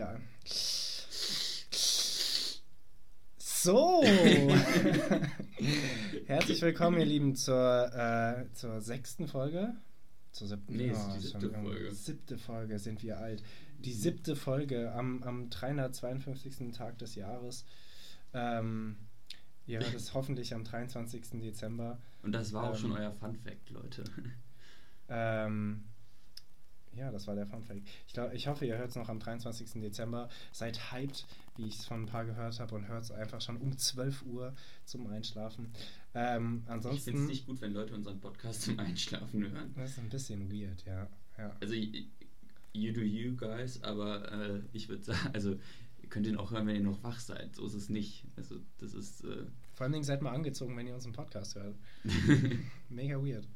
egal. So, herzlich willkommen, ihr Lieben, zur, äh, zur sechsten Folge. Zur siebten, Nee, oh, die siebte Folge. Siebte Folge sind wir alt. Die siebte Folge am, am 352. Tag des Jahres. Ähm, ihr hört es hoffentlich am 23. Dezember. Und das war auch schon Ähm, euer Fun Fact, Leute. Ähm, ja, das war der Fun Fact. Ich, glaub, ich hoffe, ihr hört es noch am 23. Dezember. Seid hyped, wie ich es von ein paar gehört habe, und hört es einfach schon um 12 Uhr zum Einschlafen. Ähm, Ich finde ansonsten. es nicht gut, wenn Leute unseren Podcast zum Einschlafen hören. Das ist ein bisschen weird, ja. ja. Also, you do you, guys, aber äh, ich würde sagen, also, ihr könnt ihn auch hören, wenn ihr noch wach seid. So ist es nicht. Also, das ist. Äh, Vor allen Dingen seid mal angezogen, wenn ihr unseren Podcast hört. Mega weird.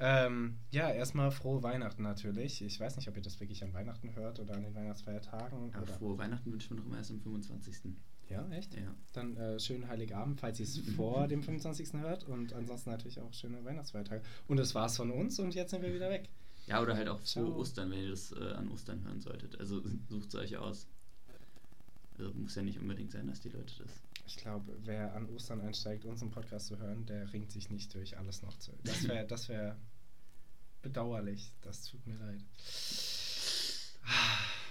Ähm, ja, erstmal frohe Weihnachten natürlich. Ich weiß nicht, ob ihr das wirklich an Weihnachten hört oder an den Weihnachtsfeiertagen. aber oder frohe Weihnachten wünschen wir noch immer erst am 25. Ja, echt? Ja. Dann äh, schönen Heiligabend, falls ihr es vor dem 25. hört. Und ansonsten natürlich auch schöne Weihnachtsfeiertage. Und das war's von uns und jetzt sind wir wieder weg. Ja, oder halt auch frohe Ciao. Ostern, wenn ihr das äh, an Ostern hören solltet. Also, sucht es euch aus. Also, muss ja nicht unbedingt sein, dass die Leute das. Ich glaube, wer an Ostern einsteigt, unseren Podcast zu hören, der ringt sich nicht durch alles noch zu. Das wäre das wär bedauerlich. Das tut mir leid.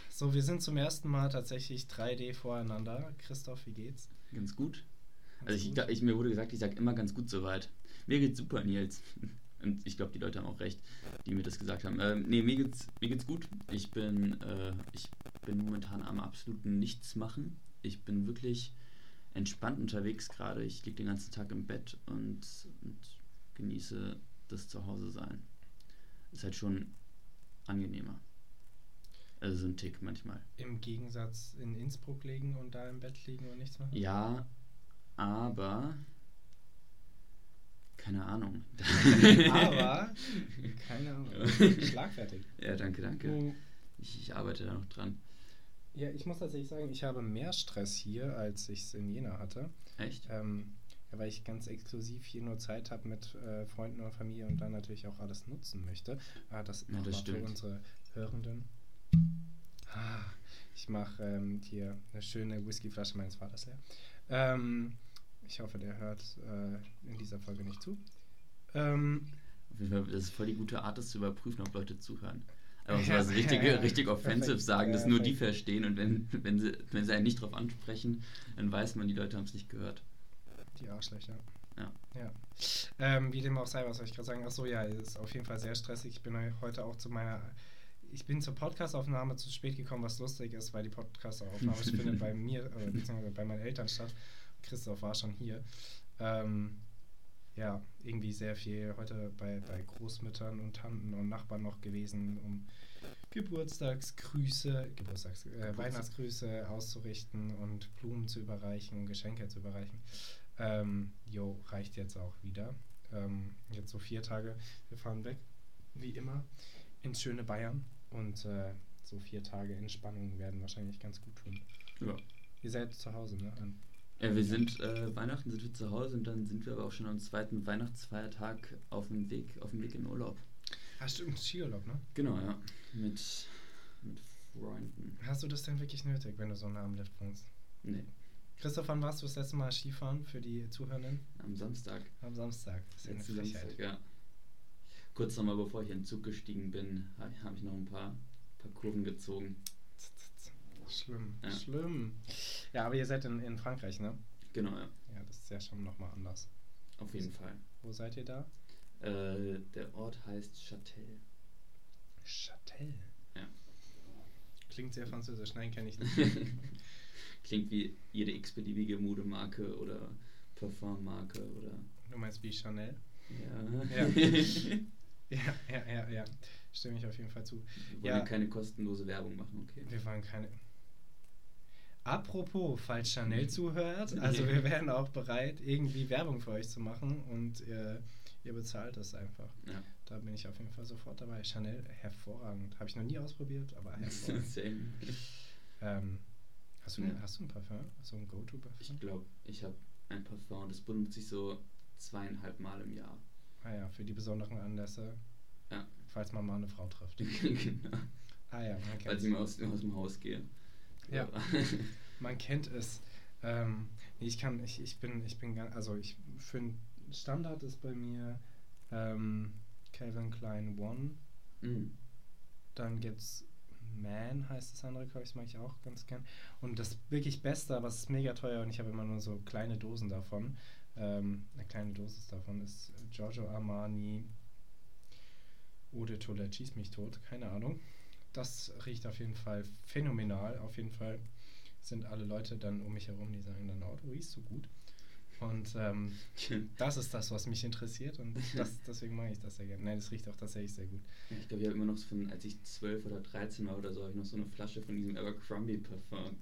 So, wir sind zum ersten Mal tatsächlich 3D voreinander. Christoph, wie geht's? Ganz gut. Ganz Also ich, gut? ich, mir wurde gesagt, ich sage immer ganz gut soweit. Mir geht's super, Nils. Und ich glaube, die Leute haben auch recht, die mir das gesagt haben. Ähm, nee, mir geht's, mir geht's gut. Ich bin, äh, ich bin momentan am absoluten Nichts machen. Ich bin wirklich entspannt unterwegs gerade. Ich liege den ganzen Tag im Bett und, und genieße das Zuhause sein. Ist halt schon angenehmer. Also so ein Tick manchmal. Im Gegensatz in Innsbruck liegen und da im Bett liegen und nichts machen? Ja, aber keine Ahnung. Aber, keine Ahnung. Schlagfertig. Ja, danke, danke. Mhm. Ich, ich arbeite da noch dran. Ja, ich muss tatsächlich sagen, ich habe mehr Stress hier, als ich es in Jena hatte. Echt? Ähm, ja, weil ich ganz exklusiv hier nur Zeit habe mit äh, Freunden und Familie und dann natürlich auch alles nutzen möchte. Ah, das Ja, noch das mal für unsere Hörenden. Ah, ich mache ähm, hier eine schöne Whiskyflasche meines Vaters leer. Ähm, ich hoffe, der hört äh, in dieser Folge nicht zu. Ähm, Auf jeden Fall, Das ist voll die gute Art, das zu überprüfen, ob Leute zuhören. So Ja, was richtig, richtig offensive Perfekt. sagen, dass nur die verstehen und wenn, wenn, sie, wenn sie einen nicht drauf ansprechen, dann weiß man, die Leute haben es nicht gehört. die Arschlöcher. Ja. Ja. Ähm, wie dem auch sei, was soll ich gerade sagen? Achso, ja, es ist auf jeden Fall sehr stressig. Ich bin heute auch zu meiner. Ich bin zur Podcastaufnahme zu spät gekommen, was lustig ist, weil die Podcastaufnahme findet bei mir, äh, beziehungsweise bei meinen Eltern statt. Christoph war schon hier. Ähm, ja, irgendwie sehr viel heute bei, bei Großmüttern und Tanten und Nachbarn noch gewesen, um Geburtstagsgrüße, Geburtstags, äh, Weihnachtsgrüße auszurichten und Blumen zu überreichen und Geschenke zu überreichen. Ähm, jo, reicht jetzt auch wieder. Ähm, jetzt so vier Tage. Wir fahren weg, wie immer, ins schöne Bayern. Und äh, so vier Tage Entspannung werden wahrscheinlich ganz gut tun. Ja. Ihr seid zu Hause, ne? An- Ja, wir sind, äh, Weihnachten sind wir zu Hause und dann sind wir aber auch schon am zweiten Weihnachtsfeiertag auf dem Weg, auf dem Weg in Urlaub. Ah, stimmt, Skiurlaub, ne? Genau, ja. Mit, mit Freunden. Hast du das denn wirklich nötig, wenn du so nah am Lift wohnst? Nee, Christoph, wann warst du das letzte Mal Skifahren für die Zuhörenden? am Samstag. Am Samstag. Das ist ja eine Frechheit. Samstag, ja. Kurz nochmal, bevor ich in den Zug gestiegen bin, habe hab ich noch ein paar, paar Kurven gezogen. Schlimm, Ja. schlimm. Ja, aber ihr seid in, in Frankreich, ne? Genau, ja. Ja, das ist ja schon nochmal anders. Auf jeden Fall. Wo seid ihr da? Äh, der Ort heißt Châtel. Châtel. Ja. Klingt sehr französisch. Nein, kenne ich nicht. Klingt wie jede x-beliebige Modemarke oder Parfummarke oder. Du meinst wie Chanel? Ja. Ja. Ja, ja, ja, ja. Stimme ich auf jeden Fall zu. Wir wollen Ja. keine kostenlose Werbung machen, okay? Wir wollen keine. Apropos, falls Chanel zuhört, also wir wären auch bereit, irgendwie Werbung für euch zu machen und ihr, ihr bezahlt es einfach. Ja. Da bin ich auf jeden Fall sofort dabei. Chanel, hervorragend. Habe ich noch nie ausprobiert, aber hervorragend. Ähm, hast, du, Ja. hast du ein Parfum? So ein Go-To-Parfum? Ich glaube, ich habe ein Parfum, das benutze ich so zweieinhalb Mal im Jahr. Ah ja, für die besonderen Anlässe, Ja. falls man mal eine Frau trifft. genau. Ah ja, man Als kennt's. ich mal aus, aus dem Haus gehe. Ja, man kennt es. Ähm, nee, ich kann, ich, ich bin, ich bin, also ich, ein Standard ist bei mir ähm, Calvin Klein One. Mhm. Dann gibt's Man heißt das andere, glaube ich, das mag ich auch ganz gern. Und das wirklich Beste, aber es ist mega teuer und ich habe immer nur so kleine Dosen davon. Ähm, eine kleine Dosis davon ist Giorgio Armani Eau de Toilette, schieß mich tot, keine Ahnung. Das riecht auf jeden Fall phänomenal. Auf jeden Fall sind alle Leute dann um mich herum, die sagen dann, oh, du riechst so gut. Und ähm, das ist das, was mich interessiert und das, deswegen mag ich das sehr gerne. Nein, das riecht auch tatsächlich sehr gut. Ja, ich glaube, ich habe immer noch von, als ich 12 oder 13 war oder so, habe ich noch so eine Flasche von diesem Abercrombie Parfum.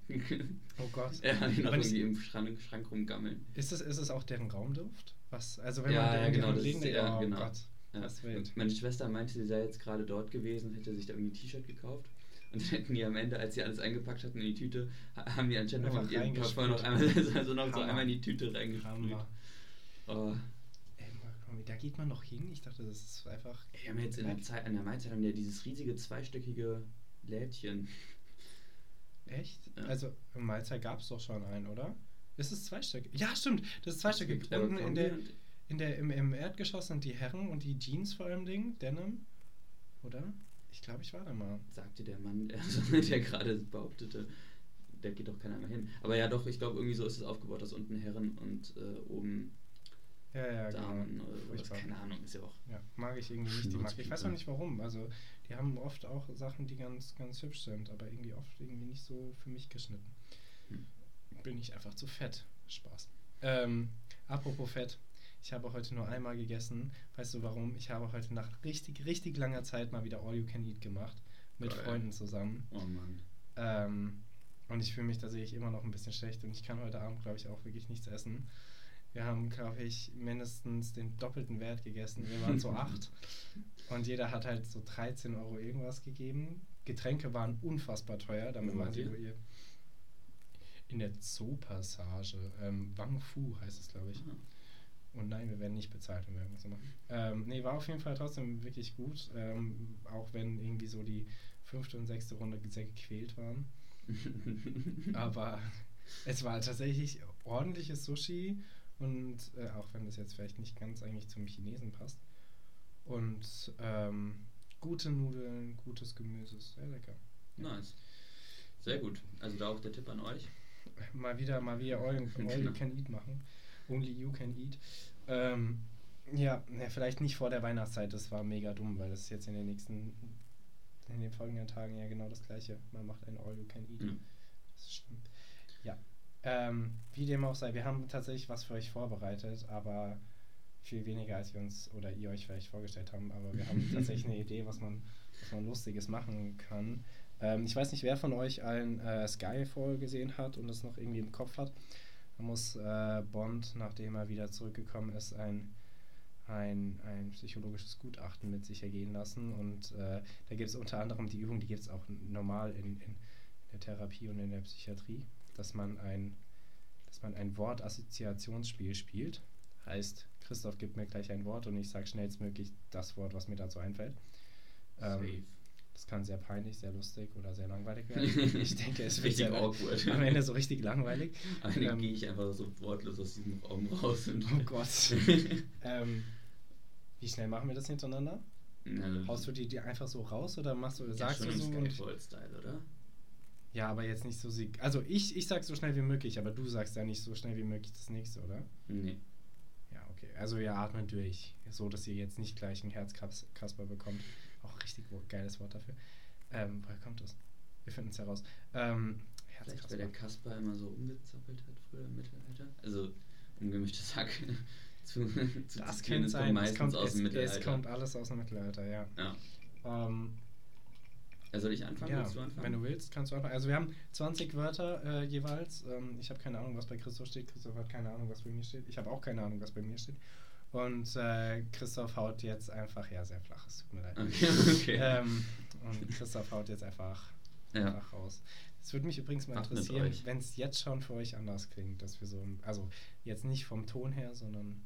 Oh Gott. Ja, die noch Aber irgendwie im Schrank, Schrank rumgammeln. Ist es, ist es auch deren Raumduft? Was? Also wenn ja, man ja, genau, das ist, ja, oh genau. Gott. Ja. Meine Schwester meinte, sie sei jetzt gerade dort gewesen, hätte sich da irgendwie ein T-Shirt gekauft. Und dann hätten die am Ende, als sie alles eingepackt hatten in die Tüte, haben die anscheinend noch ihren Parfum noch einmal, also noch so einmal in die Tüte reingesprüht. Oh. Ey, da geht man noch hin? Ich dachte, das ist einfach. Ey, haben jetzt in der, Zeit, in der Maizeit haben die ja dieses riesige zweistöckige Lädchen. Echt? Ja. Also, in Mahlzeit gab es doch schon einen, oder? Ist es zweistöckig? Ja, stimmt, das ist zweistöckig. Unten in der, in der, im, im Erdgeschoss sind die Herren und die Jeans vor allem Ding, Denim, oder? Ich glaube, ich war da mal. Sagte der Mann, der gerade behauptete, da geht doch keiner mehr hin. Aber ja, doch, ich glaube, irgendwie so ist es aufgebaut, dass unten Herren und äh, oben ja, ja, Damen genau. oder sowas. Keine Ahnung, ist ja auch. Ja, mag ich irgendwie nicht die Marke. Ich weiß auch nicht warum. Also, die haben oft auch Sachen, die ganz, ganz hübsch sind, aber irgendwie oft irgendwie nicht so für mich geschnitten. Hm. Bin ich einfach zu fett. Spaß. Ähm, apropos Fett. Ich habe heute nur einmal gegessen. Weißt du warum? Ich habe heute nach richtig, richtig langer Zeit mal wieder All You Can Eat gemacht. Mit Geil. Freunden zusammen. Oh Mann. Ähm, und ich fühle mich da sehe ich immer noch ein bisschen schlecht und ich kann heute Abend, glaube ich, auch wirklich nichts essen. Wir haben, glaube ich, mindestens den doppelten Wert gegessen. Wir waren so acht. Und jeder hat halt so 13 Euro irgendwas gegeben. Getränke waren unfassbar teuer. Damit waren die ihr in der Zoo-Passage. Ähm, Wang Fu heißt es, glaube ich. Mhm. Und nein, wir werden nicht bezahlt, wir irgendwas machen. Ähm, nee, war auf jeden Fall trotzdem wirklich gut. Ähm, auch wenn irgendwie so die fünfte und sechste Runde sehr gequält waren. Aber es war tatsächlich ordentliches Sushi und äh, auch wenn das jetzt vielleicht nicht ganz eigentlich zum Chinesen passt. Und ähm, gute Nudeln, gutes Gemüse, sehr lecker. Nice. Sehr gut. Also da auch der Tipp an euch. Mal wieder, mal wieder all, all you can eat machen. Only you can eat. Ähm, ja, ja, vielleicht nicht vor der Weihnachtszeit, das war mega dumm, weil das ist jetzt in den nächsten, in den folgenden Tagen ja genau das gleiche. Man macht ein All You Can Eat. Mhm. Das. Ja. Ähm, wie dem auch sei, wir haben tatsächlich was für euch vorbereitet, aber viel weniger als wir uns oder ihr euch vielleicht vorgestellt haben, aber wir haben tatsächlich eine Idee, was man, was man Lustiges machen kann. Ähm, ich weiß nicht, wer von euch allen äh, Skyfall gesehen hat und es noch irgendwie im Kopf hat. Da muss äh, Bond, nachdem er wieder zurückgekommen ist, ein, ein, ein psychologisches Gutachten mit sich ergehen lassen. Und äh, da gibt es unter anderem die Übung, die gibt es auch normal in, in der Therapie und in der Psychiatrie, dass man ein, dass man ein Wortassoziationsspiel spielt. Heißt, Christoph gibt mir gleich ein Wort und ich sage schnellstmöglich das Wort, was mir dazu einfällt. Ähm, das kann sehr peinlich, sehr lustig oder sehr langweilig werden. Ich denke, es wird sehr awkward. am Ende so richtig langweilig. Am Ende ähm, gehe ich einfach so wortlos aus diesem Raum raus. Und oh Gott. ähm, wie schnell machen wir das hintereinander? Ja, Haust du die, die einfach so raus oder machst du, ja, sagst du so? Style, oder? Ja, aber jetzt nicht so. Also ich, ich sag so schnell wie möglich, aber du sagst ja nicht so schnell wie möglich das nächste, oder? Nee. Ja, okay. Also wir atmen durch, so dass ihr jetzt nicht gleich einen Herzkasper bekommt. Auch richtig geiles Wort dafür. Ähm, woher kommt das? Wir finden es heraus. Ähm, Vielleicht, weil der Kasper immer so umgezappelt hat früher im Mittelalter. Also umgemischte Sack. zu, zu das kann sein. Meistens kommt, aus dem es, Mittelalter. Es kommt alles aus dem Mittelalter, ja. ja. Ähm, also soll ich anfangen? Ja, du anfangen? wenn du willst, kannst du anfangen. Also wir haben 20 Wörter äh, jeweils. Ähm, ich habe keine Ahnung, was bei Christoph steht. Christoph hat keine Ahnung, was bei mir steht. Ich habe auch keine Ahnung, was bei mir steht. Und äh, Christoph haut jetzt einfach, ja, sehr flach, es tut mir leid. Okay, okay. Ähm, und Christoph haut jetzt einfach, ja. einfach raus. Es würde mich übrigens mal interessieren, wenn es jetzt schon für euch anders klingt, dass wir so, also jetzt nicht vom Ton her, sondern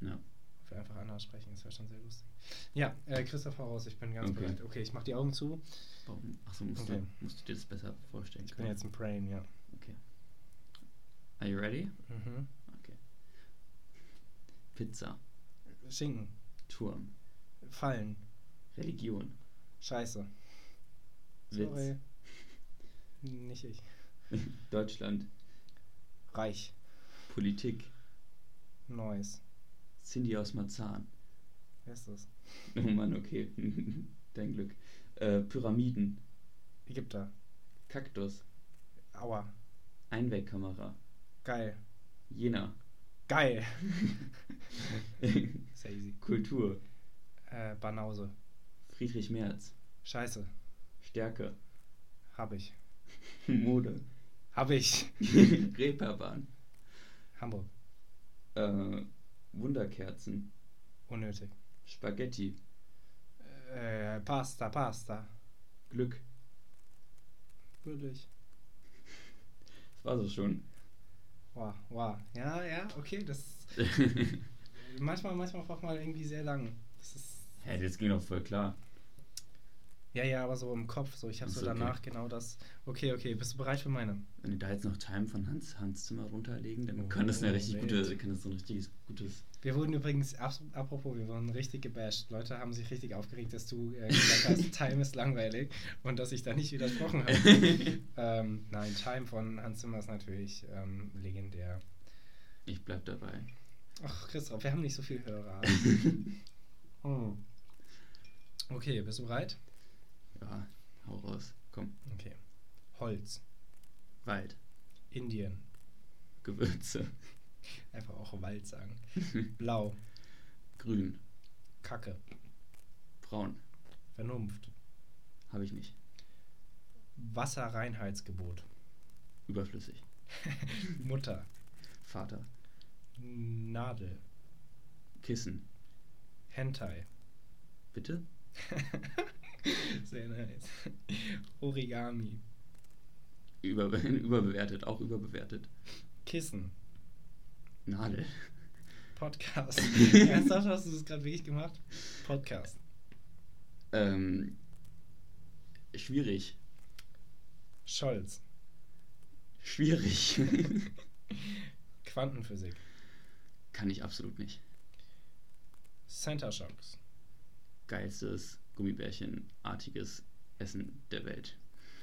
ja. Für einfach anders sprechen, das wäre schon sehr lustig. Ja, äh, Christoph voraus, ich bin ganz Okay. bereit. Okay, ich mache die Augen zu. Warum? Achso, musst, Okay. du, musst du dir das besser vorstellen Ich bin jetzt ein Brain, ja. Okay. Are you ready? Mhm. Pizza, Schinken, Turm, Fallen, Religion, Scheiße. Sorry. Nicht ich. Witz, Deutschland, Reich, Politik, Neues. Cindy aus Marzahn. Wer ist das? Oh Mann, okay. Dein Glück. Äh, Pyramiden, Ägypter. Kaktus, Aua. Einwegkamera, Geil. Jena, Geil. Sehr easy. Kultur, Äh, Banause. Friedrich Merz, Scheiße. Stärke, Hab ich. Mode, Hab ich. Reeperbahn, Hamburg. äh, Wunderkerzen, Unnötig. Spaghetti, Äh, Pasta, Pasta. Glück. Billig. Das war so schon. Wow, wow. Ja, ja, okay, das. manchmal, manchmal braucht man irgendwie sehr lang. Das ist. Hä, das ging doch voll klar. Ja, ja, aber so im Kopf, so. Ich habe so okay. danach genau das. Okay, okay, bist du bereit für meine? Wenn wir da jetzt noch Time von Hans, Hans Zimmer runterlegen, dann Oh, kann das eine richtig wild. gute, kann das so ein richtiges gutes. Wir wurden übrigens, apropos, wir wurden richtig gebasht. Leute haben sich richtig aufgeregt, dass du äh, gesagt hast, Time ist langweilig und dass ich da nicht widersprochen habe. ähm, nein, Time von Hans Zimmer ist natürlich ähm, legendär. Ich bleib dabei. Ach, Christoph, wir haben nicht so viel Hörer. Hm. Okay, bist du bereit? Ja, hau raus. Komm. Okay. Holz. Wald. Indien. Gewürze. Einfach auch Wald sagen. Blau. Grün. Kacke. Braun. Vernunft. Habe ich nicht. Wasserreinheitsgebot. Überflüssig. Mutter. Vater. Nadel. Kissen. Hentai. Bitte? Sehr nice. Origami. Über, überbewertet. Auch überbewertet. Kissen. Nadel. Podcast. Ernsthaft hast du das gerade wirklich gemacht? Podcast. Ähm, schwierig. Scholz. Schwierig. Quantenphysik. Kann ich absolut nicht. Center Shocks. Geilstes Gummibärchenartiges Essen der Welt.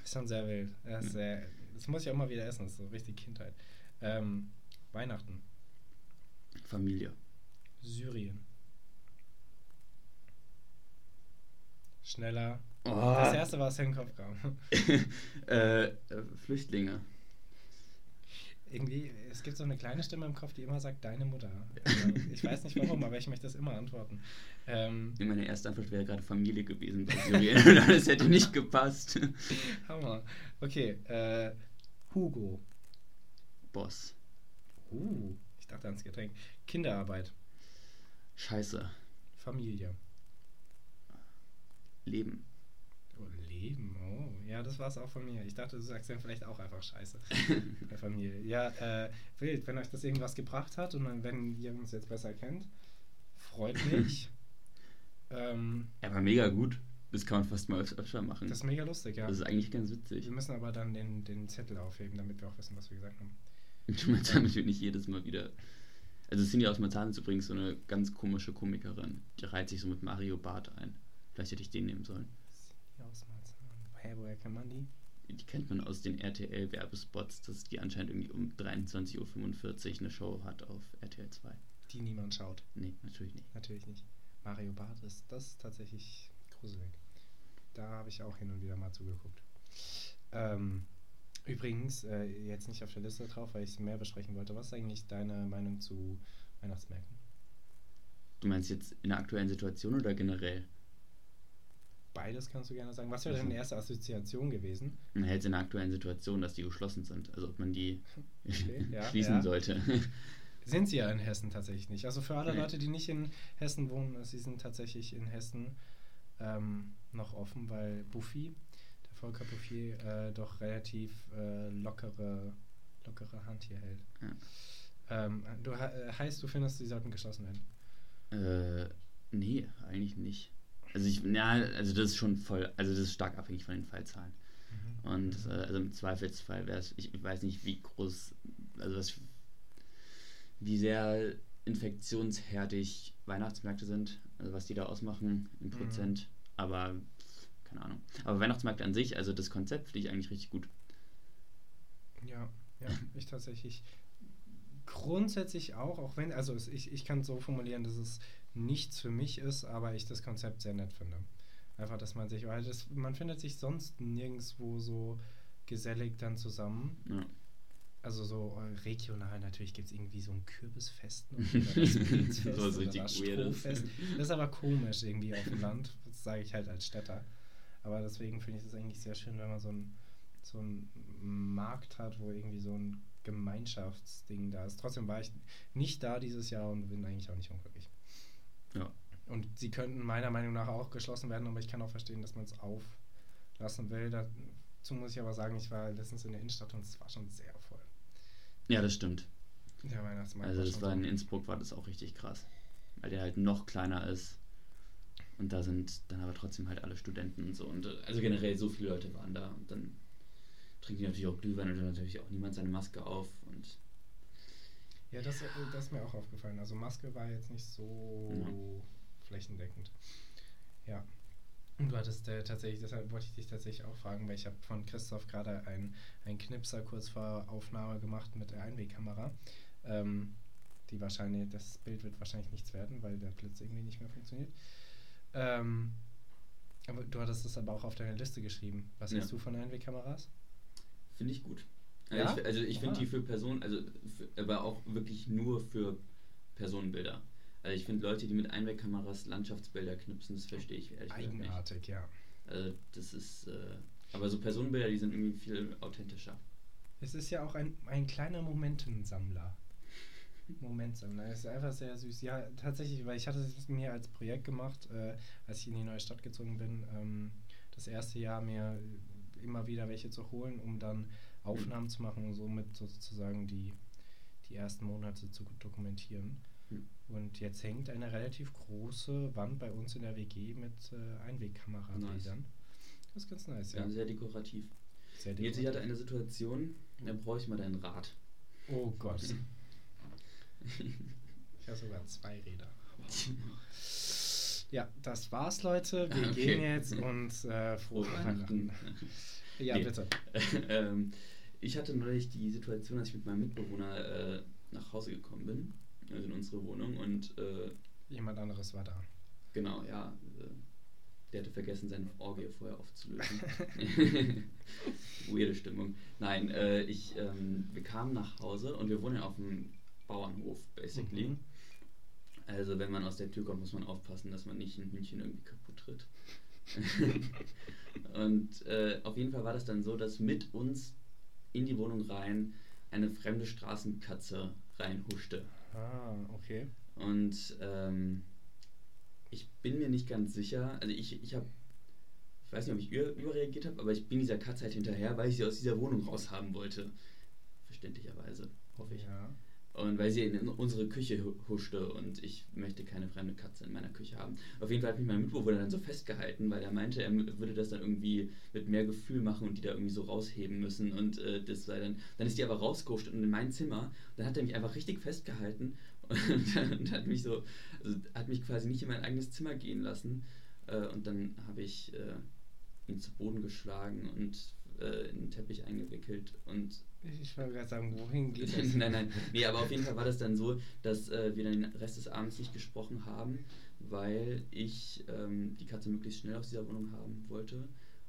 Ist schon sehr wild. Das, Mhm. sehr, das muss ich auch mal wieder essen. Das ist so richtig Kindheit. Ähm, Weihnachten. Familie. Syrien. Schneller. Oh. Das erste, was in den Kopf kam. äh, äh, Flüchtlinge. Irgendwie, es gibt so eine kleine Stimme im Kopf, die immer sagt, deine Mutter. Also, ich weiß nicht warum, aber ich möchte das immer antworten. Ähm, Meine erste Antwort wäre gerade Familie gewesen bei Syrien. das hätte nicht gepasst. Hammer. Okay, äh, Hugo. Boss. Uh, ich dachte ans Getränk. Kinderarbeit. Scheiße. Familie. Leben. Leben, oh. Ja, das war es auch von mir. Ich dachte, du sagst dann vielleicht auch einfach Scheiße. Bei Familie. Ja, äh, wild, wenn euch das irgendwas gebracht hat und wenn ihr uns jetzt besser kennt, freut mich. ähm, Er war mega gut. Das kann man fast mal öf- öfter machen. das ist mega lustig, ja. Das ist eigentlich ganz witzig. Wir müssen aber dann den, den Zettel aufheben, damit wir auch wissen, was wir gesagt haben. Damit nicht jedes Mal wieder. Also Cindy aus Marzahn ist übrigens so eine ganz komische Komikerin. Die reiht sich so mit Mario Barth ein. Vielleicht hätte ich den nehmen sollen. Hä, woher kennt man die? Die kennt man aus den RTL-Werbespots, dass die anscheinend irgendwie um 23.45 Uhr eine Show hat auf RTL 2. Die niemand schaut. Nee, natürlich nicht. Natürlich nicht. Mario Barth ist das ist tatsächlich gruselig. Da habe ich auch hin und wieder mal zugeguckt. Ähm, übrigens, äh, jetzt nicht auf der Liste drauf, weil ich es mehr besprechen wollte. Was ist eigentlich deine Meinung zu Weihnachtsmärkten? Du meinst jetzt in der aktuellen Situation oder generell? Beides kannst du gerne sagen. Was wäre deine erste Assoziation gewesen? Na, jetzt in der aktuellen Situation, dass die geschlossen sind. Also ob man die Okay, ja, schließen ja. sollte. Sind sie ja in Hessen tatsächlich nicht. Also für alle Nee. Leute, die nicht in Hessen wohnen, sie sind tatsächlich in Hessen ähm, noch offen, weil Buffy, der Volker Buffy, äh, doch relativ äh, lockere, lockere Hand hier hält. Ja. Ähm, du äh, heißt, du findest, sie sollten geschlossen werden. Äh, nee, eigentlich nicht. Also ich, ja, also das ist schon voll, also das ist stark abhängig von den Fallzahlen. Mhm. Und äh, also im Zweifelsfall wäre es, ich, ich weiß nicht, wie groß, also was, wie sehr infektionshärtig Weihnachtsmärkte sind, also was die da ausmachen im mhm. Prozent, mhm. aber keine Ahnung. Aber Weihnachtsmärkte an sich, also das Konzept finde ich eigentlich richtig gut. Ja, ja, ich tatsächlich grundsätzlich auch, auch wenn, also ich, ich kann es so formulieren, dass es nichts für mich ist, aber ich das Konzept sehr nett finde. Einfach, dass man sich, weil das, man findet sich sonst nirgendwo so gesellig dann zusammen. Ja. Also so äh, regional natürlich gibt es irgendwie so ein Kürbisfest oder das Pilzfest so oder das Strohfest. Das ist aber komisch irgendwie auf dem Land, das sage ich halt als Städter. Aber deswegen finde ich es eigentlich sehr schön, wenn man so einen so Markt hat, wo irgendwie so ein Gemeinschaftsding da ist. Trotzdem war ich nicht da dieses Jahr und bin eigentlich auch nicht unglücklich. Ja. Und sie könnten meiner Meinung nach auch geschlossen werden, aber ich kann auch verstehen, dass man es auflassen will. Dazu muss ich aber sagen, ich war letztens in der Innenstadt und es war schon sehr voll. Ja, das stimmt. Der Weihnachtsmarkt. Also das war in Innsbruck war das auch richtig krass. Weil der halt noch kleiner ist. Und da sind dann aber trotzdem halt alle Studenten und so. Und äh, also generell so viele Leute waren da. Und dann trinken die natürlich auch Glühwein und dann natürlich auch niemand seine Maske auf. Und ja, das, äh, das ist mir auch aufgefallen. Also Maske war jetzt nicht so ja. flächendeckend. Ja. Und du hattest äh, tatsächlich, deshalb wollte ich dich tatsächlich auch fragen, weil ich habe von Christoph gerade ein, ein Knipser kurz vor Aufnahme gemacht mit der Einwegkamera. Ähm, die wahrscheinlich, das Bild wird wahrscheinlich nichts werden, weil der Blitz irgendwie nicht mehr funktioniert. Ähm, aber du hattest es aber auch auf deine Liste geschrieben. Was ja. hältst du von Einwegkameras? Finde ich gut. Ja? Ich, also ich finde die für Personen, also für, aber auch wirklich nur für Personenbilder. Also ich finde Leute, die mit Einwegkameras Landschaftsbilder knipsen, das verstehe ich ehrlich gesagt nicht. Eigenartig, ja. Also das ist, äh, aber so Personenbilder, die sind irgendwie viel authentischer. Es ist ja auch ein, ein kleiner Momentensammler. Momentsammler. Es ist einfach sehr süß. Ja, tatsächlich, weil ich hatte es mir als Projekt gemacht, äh, als ich in die neue Stadt gezogen bin, ähm, das erste Jahr mir immer wieder welche zu holen, um dann Aufnahmen mhm. zu machen und somit sozusagen die, die ersten Monate zu dokumentieren. Mhm. Und jetzt hängt eine relativ große Wand bei uns in der WG mit äh, Einwegkamerabildern. Nice. Das ist ganz nice, ja. ja sehr dekorativ. Sehr dekorativ. Jetzt, ich hatte eine Situation, da brauche ich mal deinen Rat. Oh Gott. ich habe sogar zwei Räder. Ja, das war's, Leute. Wir okay. gehen jetzt und äh, frohe Weihnachten. ja, nee. bitte. ähm, ich hatte neulich die Situation, als ich mit meinem Mitbewohner äh, nach Hause gekommen bin, also in unsere Wohnung und äh, jemand anderes war da. Genau, ja. Äh, der hatte vergessen, seine Orgie vorher aufzulösen. Weirde Stimmung. Nein, äh, ich, ähm, wir kamen nach Hause und wir wohnen auf dem Bauernhof, basically. Mhm. Also wenn man aus der Tür kommt, muss man aufpassen, dass man nicht ein Hühnchen irgendwie kaputt tritt. und äh, auf jeden Fall war das dann so, dass mit uns in die Wohnung rein eine fremde Straßenkatze reinhuschte. Ah, okay. Und ähm, ich bin mir nicht ganz sicher, also ich, ich habe, ich weiß nicht, ob ich überreagiert habe, aber ich bin dieser Katze halt hinterher, weil ich sie aus dieser Wohnung raushaben wollte. Verständlicherweise, hoffe ich. Ja. Und weil sie in unsere Küche huschte und ich möchte keine fremde Katze in meiner Küche haben. Auf jeden Fall hat mich mein Mitbewohner dann so festgehalten, weil er meinte, er würde das dann irgendwie mit mehr Gefühl machen und die da irgendwie so rausheben müssen. Und äh, das war dann, dann ist die aber rausgehuscht und in mein Zimmer. Dann hat er mich einfach richtig festgehalten und, und hat mich so, also hat mich quasi nicht in mein eigenes Zimmer gehen lassen. Äh, und dann habe ich äh, ihn zu Boden geschlagen und äh, in den Teppich eingewickelt und ich wollte gerade sagen, wohin geht das? nein, nein. Nee, aber auf jeden Fall war das dann so, dass äh, wir dann den Rest des Abends nicht gesprochen haben, weil ich ähm, die Katze möglichst schnell aus dieser Wohnung haben wollte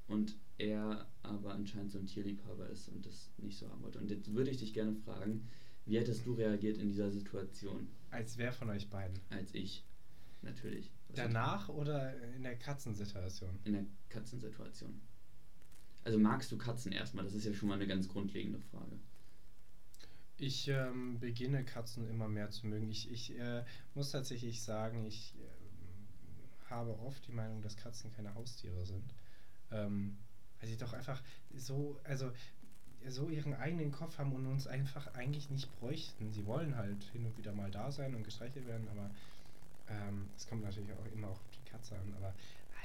und er aber anscheinend so ein Tierliebhaber ist und das nicht so haben wollte. Und jetzt würde ich dich gerne fragen, wie hättest du reagiert in dieser Situation? Als wer von euch beiden? Als ich, natürlich. Was Danach oder in der Katzensituation? In der Katzensituation. Also magst du Katzen erstmal? Das ist ja schon mal eine ganz grundlegende Frage. Ich ähm, beginne Katzen immer mehr zu mögen. Ich, ich äh, muss tatsächlich sagen, ich äh, habe oft die Meinung, dass Katzen keine Haustiere sind. Ähm, weil sie doch einfach so, also so ihren eigenen Kopf haben und uns einfach eigentlich nicht bräuchten. Sie wollen halt hin und wieder mal da sein und gestreichelt werden, aber Ähm, es kommt natürlich auch immer auch auf die Katze an, aber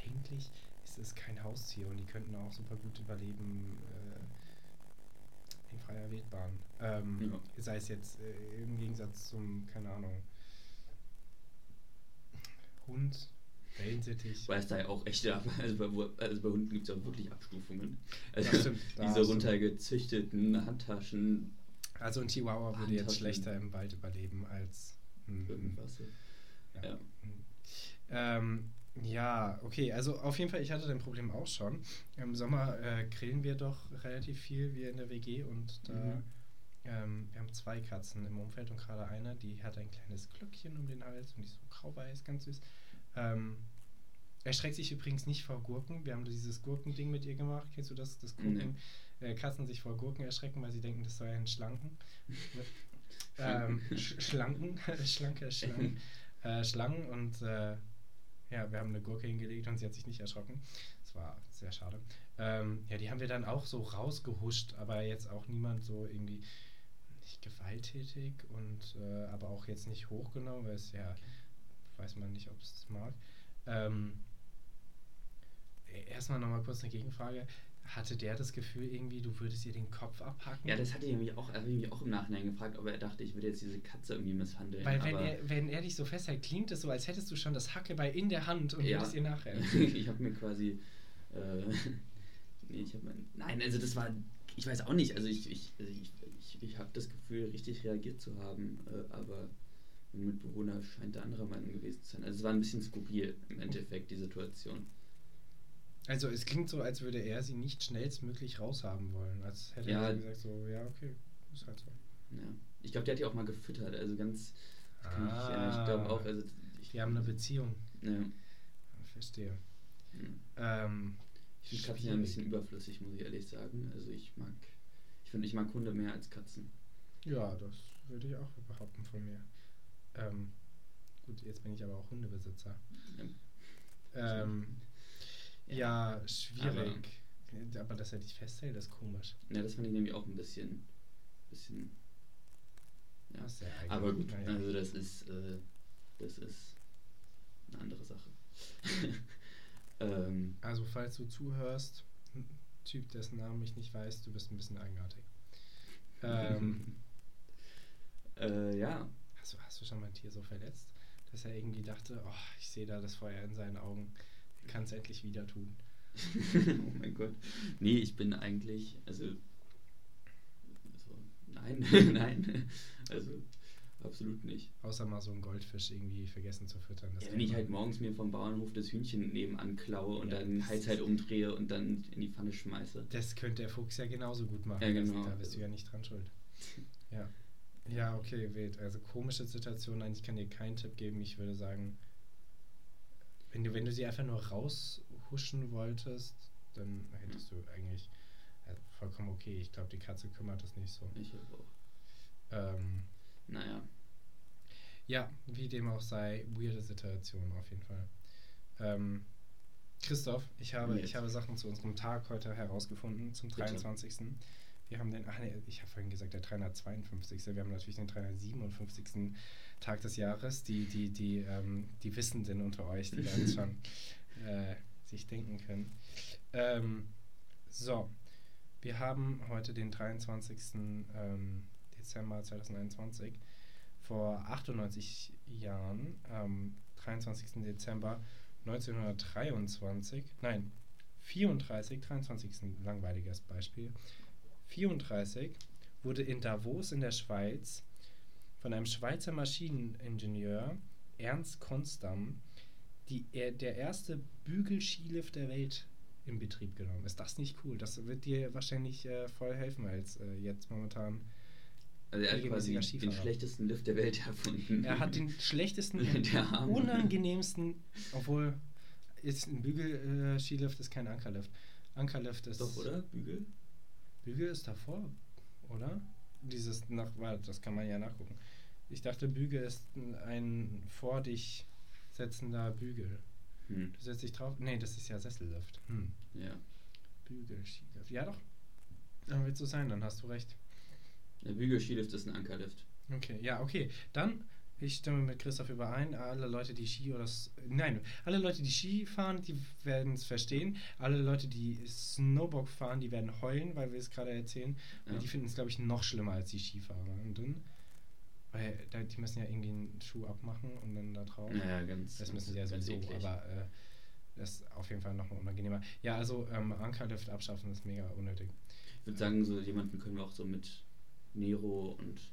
eigentlich ist es kein Haustier und die könnten auch super gut überleben äh, in freier Wildbahn. Ähm, Ja. Sei es jetzt äh, im Gegensatz zum, keine Ahnung, Hund, Wellensittich. Weil es da ja auch echte, also bei, also bei Hunden gibt es ja wirklich Abstufungen. Also Das stimmt, diese runtergezüchteten Handtaschen, Also ein Chihuahua würde jetzt schlechter im Wald überleben als ein, irgendwas. Ja. Ja. Ähm, ja, okay, also auf jeden Fall, ich hatte dein Problem auch schon. Im Sommer äh, grillen wir doch relativ viel, wir in der WG und da, Mhm. ähm, wir haben zwei Katzen im Umfeld und gerade eine, die hat ein kleines Glöckchen um den Hals und die ist so grau-weiß, ganz süß. Ähm, er schreckt sich übrigens nicht vor Gurken. Wir haben dieses Gurkending mit ihr gemacht. Kennst du das? Das Gurken, äh, Katzen sich vor Gurken erschrecken, weil sie denken, das sei ein Schlanken. ähm, sch schlanken, schlanke Schlangen. äh, Schlangen und äh, ja, wir haben eine Gurke hingelegt und sie hat sich nicht erschrocken. Das war sehr schade. Ähm, ja, die haben wir dann auch so rausgehuscht, aber jetzt auch niemand so irgendwie nicht gewalttätig und äh, aber auch jetzt nicht hochgenommen, weil es ja weiß man nicht, ob es das mag. Ähm, e- erstmal nochmal kurz eine Gegenfrage. Hatte der das Gefühl irgendwie, du würdest ihr den Kopf abhacken? Ja, das hatte ich mich auch, hab mich auch im Nachhinein gefragt, ob er dachte, ich würde jetzt diese Katze irgendwie misshandeln. Weil wenn aber er, wenn er dich so festhält, klingt es so, als hättest du schon das Hackebeil in der Hand und Ja. würdest ihr nachrennen. ich habe mir quasi. Äh, nee, ich habe Nein, also das war. Ich weiß auch nicht. Also ich, ich, also ich, ich, ich habe das Gefühl, richtig reagiert zu haben, äh, aber mein Mitbewohner scheint der anderer Meinung gewesen zu sein. Also es war ein bisschen skurril im Endeffekt, die Situation. Also es klingt so, als würde er sie nicht schnellstmöglich raushaben wollen. Als hätte Ja. er gesagt so, ja, okay, ist halt so. Ja. Ich glaube, der hat die auch mal gefüttert, also ganz. kann ich, Ah. ich glaube auch, also. Ich, Die haben eine Beziehung. Ja. Verstehe. ja. Ähm, Ich finde Katzen ja ein bisschen überflüssig, muss ich ehrlich sagen. Also ich mag. Ich finde, ich mag Hunde mehr als Katzen. Ja, das würde ich auch behaupten von mir. Ähm, gut, jetzt bin ich aber auch Hundebesitzer. Ja. Ähm, ja, schwierig. Aber, dass er dich festhält, ist komisch. Ja, das fand ich nämlich auch ein bisschen. bisschen ja. Eigen. Aber gut, Naja. also das ist. Äh, das ist eine andere Sache. ähm, Also, falls du zuhörst, ein Typ, dessen Namen ich nicht weiß, du bist ein bisschen eigenartig. Ähm, äh, ja. hast, du, hast du schon mal ein Tier so verletzt, dass er irgendwie dachte, oh, ich sehe da das Feuer in seinen Augen, kann es endlich wieder tun? oh mein Gott. Nee, ich bin eigentlich. Also. also nein, nein. Also, absolut nicht. Außer mal so einen Goldfisch irgendwie vergessen zu füttern. Das Ja, wenn ich halt morgens mir vom Bauernhof das Hühnchen nebenan klaue und Ja, dann Hals halt umdrehe und dann in die Pfanne schmeiße. Das könnte der Fuchs ja genauso gut machen. Ja, genau. Da bist du ja nicht dran schuld. Ja. Ja, okay, wild. Also komische Situation. Nein, ich kann dir keinen Tipp geben. Ich würde sagen, wenn du, wenn du sie einfach nur raushuschen wolltest, dann hättest du eigentlich äh, vollkommen okay. Ich glaube, die Katze kümmert das nicht so. Ich hab auch. Ähm, Naja. ja, wie dem auch sei, weirde Situation auf jeden Fall. Ähm, Christoph, ich habe, Jetzt. ich habe Sachen zu unserem Tag heute herausgefunden, zum Bitte. 23. Wir haben den, ach nee, ich habe vorhin gesagt, der 352. Wir haben natürlich den 357. Tag des Jahres. Die, die, die, ähm, die Wissenden unter euch, die es schon äh, sich denken können. Ähm, so, wir haben heute den 23. Ähm, Dezember 2021. Vor 98 Jahren, am 23. Dezember 1923, nein, 34, 23 ist ein langweiliges Beispiel. 34 wurde in Davos in der Schweiz von einem Schweizer Maschineningenieur, Ernst Konstam, die, er, der erste Bügelskilift der Welt in Betrieb genommen. Ist das nicht cool? Das wird dir wahrscheinlich äh, voll helfen, als äh, jetzt momentan. Also er hat quasi den schlechtesten Lift der Welt erfunden. Er hat den schlechtesten, unangenehmsten, obwohl jetzt ein Bügel-Skilift ist kein Ankerlift. Ankerlift ist. Doch, oder? Bügel? Bügel ist davor, oder? Dieses nach, warte, das kann man ja nachgucken. Ich dachte, Bügel ist ein vor dich setzender Bügel. Hm. Du setzt dich drauf. Nee, das ist ja Sessellift. Hm. Ja. Bügel, Skilift. Ja doch. Dann wird so sein, dann hast du recht. Der Bügel-Skilift ist ein Ankerlift. Okay, ja, okay. Dann Ich stimme mit Christoph überein. Alle Leute, die Ski oder. S- Nein, alle Leute, die Ski fahren, die werden es verstehen. Alle Leute, die Snowboard fahren, die werden heulen, weil wir es gerade erzählen. Ja. die finden es, glaube ich, noch schlimmer als die Skifahrer. Und dann, weil da, die müssen ja irgendwie einen Schuh abmachen und dann da drauf. Ja, ja, ganz. Das müssen sie ja sowieso, aber äh, das ist auf jeden Fall nochmal unangenehmer. Ja, also ähm, Ankerlift abschaffen ist mega unnötig. Ich würde sagen, so jemanden können wir auch so mit Nero und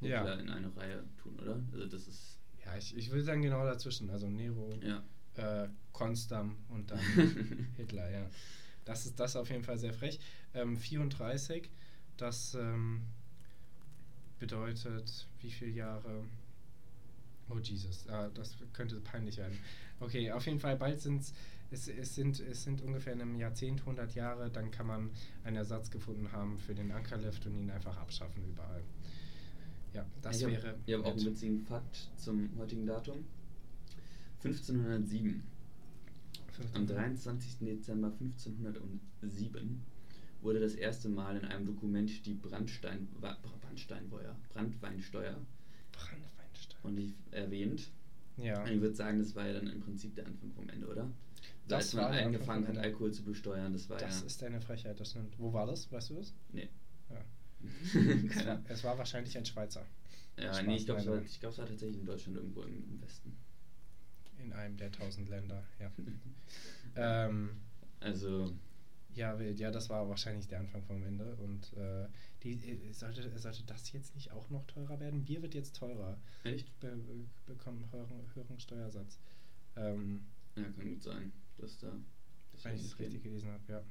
Ja. Hitler in eine Reihe tun, oder? Also das ist. Ja, ich, ich würde sagen genau dazwischen. Also Nero, Ja. äh, Konstam und dann Hitler, ja. Das ist das auf jeden Fall sehr frech. Ähm, 34, das ähm, bedeutet wie viele Jahre? Oh Jesus, ah, das könnte peinlich werden. Okay, auf jeden Fall bald sind's, es, es, sind, es sind ungefähr in einem Jahrzehnt 100 Jahre, dann kann man einen Ersatz gefunden haben für den Ankerlift und ihn einfach abschaffen überall. Ja, das ich hab, wäre. Ich habe auch einen witzigen Fakt zum heutigen Datum. 1507. Am 23. Dezember 1507 wurde das erste Mal in einem Dokument die Brandstein, Brandsteinsteuer, Brandweinsteuer Brandweinstein. und die erwähnt. Ja. Und ich würde sagen, das war ja dann im Prinzip der Anfang vom Ende, oder? Das Als man war angefangen hat. Alkohol zu besteuern, das war Das ja. ist eine Frechheit, das stimmt. Wo war das? Weißt du das? nee. Ja. Es war, es war wahrscheinlich ein Schweizer. Ja, Spaß, nee, ich glaube, es, war- ich glaub, es war tatsächlich in Deutschland irgendwo im, im Westen. In einem der tausend Länder, ja. ähm, Also, ja, wild. ja, das war wahrscheinlich der Anfang vom Ende. Und äh, die, äh, sollte, sollte das jetzt nicht auch noch teurer werden? Bier wird jetzt teurer. echt? Be be bekommen höheren, höheren Steuersatz. Ähm, Ja, kann gut sein, dass da. dass wenn ich das richtig gelesen habe, ja.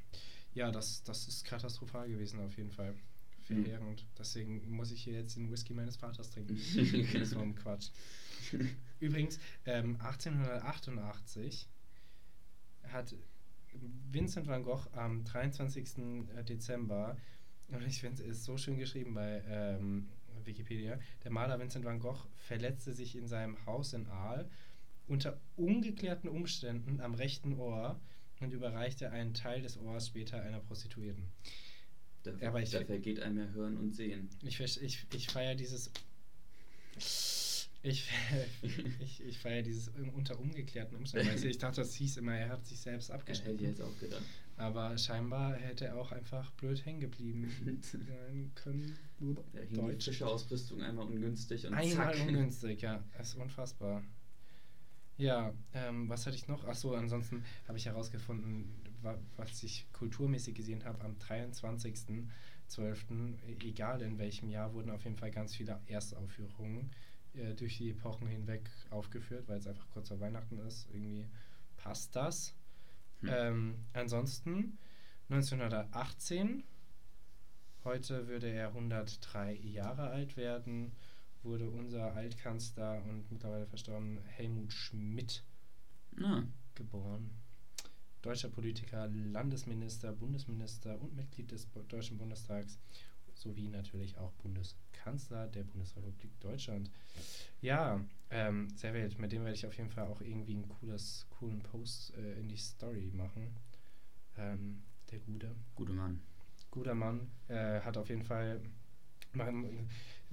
Ja, das, das ist katastrophal gewesen auf jeden Fall. Mhm. Verheerend. Deswegen muss ich hier jetzt den Whisky meines Vaters trinken. Genau. so ein Quatsch. Übrigens, ähm, 1888 hat Vincent van Gogh am 23. Dezember, und ich finde es ist so schön geschrieben bei ähm, Wikipedia, der Maler Vincent van Gogh verletzte sich in seinem Haus in Aal unter ungeklärten Umständen am rechten Ohr und überreichte einen Teil des Ohrs später einer Prostituierten. Da, Ja, aber ich- da vergeht einem ja Hören und Sehen. Ich, ich, ich feiere dieses. Ich, ich, ich feiere dieses un- unter ungeklärten Umständen. Weißt du, ich dachte, das hieß immer, er hat sich selbst Das hätte ich abgeschnitten. jetzt auch gedacht. Aber scheinbar hätte er auch einfach blöd hängen geblieben sein können. Da hing die. Fische-Ausrüstung einmal ungünstig und Einmal zack. ungünstig, ja. Das ist unfassbar. Ja, ähm, was hatte ich noch? Achso, ansonsten habe ich herausgefunden, wa was ich kulturmäßig gesehen habe, am 23.12., e- egal in welchem Jahr, wurden auf jeden Fall ganz viele Erstaufführungen äh, durch die Epochen hinweg aufgeführt, weil es einfach kurz vor Weihnachten ist. Irgendwie passt das. Hm. Ähm, ansonsten 1918, heute würde er 103 Jahre alt werden, wurde unser Altkanzler und mittlerweile verstorben Helmut Schmidt Na, geboren. Deutscher Politiker, Landesminister, Bundesminister und Mitglied des Deutschen Bundestags sowie natürlich auch Bundeskanzler der Bundesrepublik Deutschland. Ja, ähm, sehr wild. Mit dem werde ich auf jeden Fall auch irgendwie einen cooles, coolen Post äh, in die Story machen. Ähm, der Gute. guter Mann. Guter Mann. Äh, hat auf jeden Fall.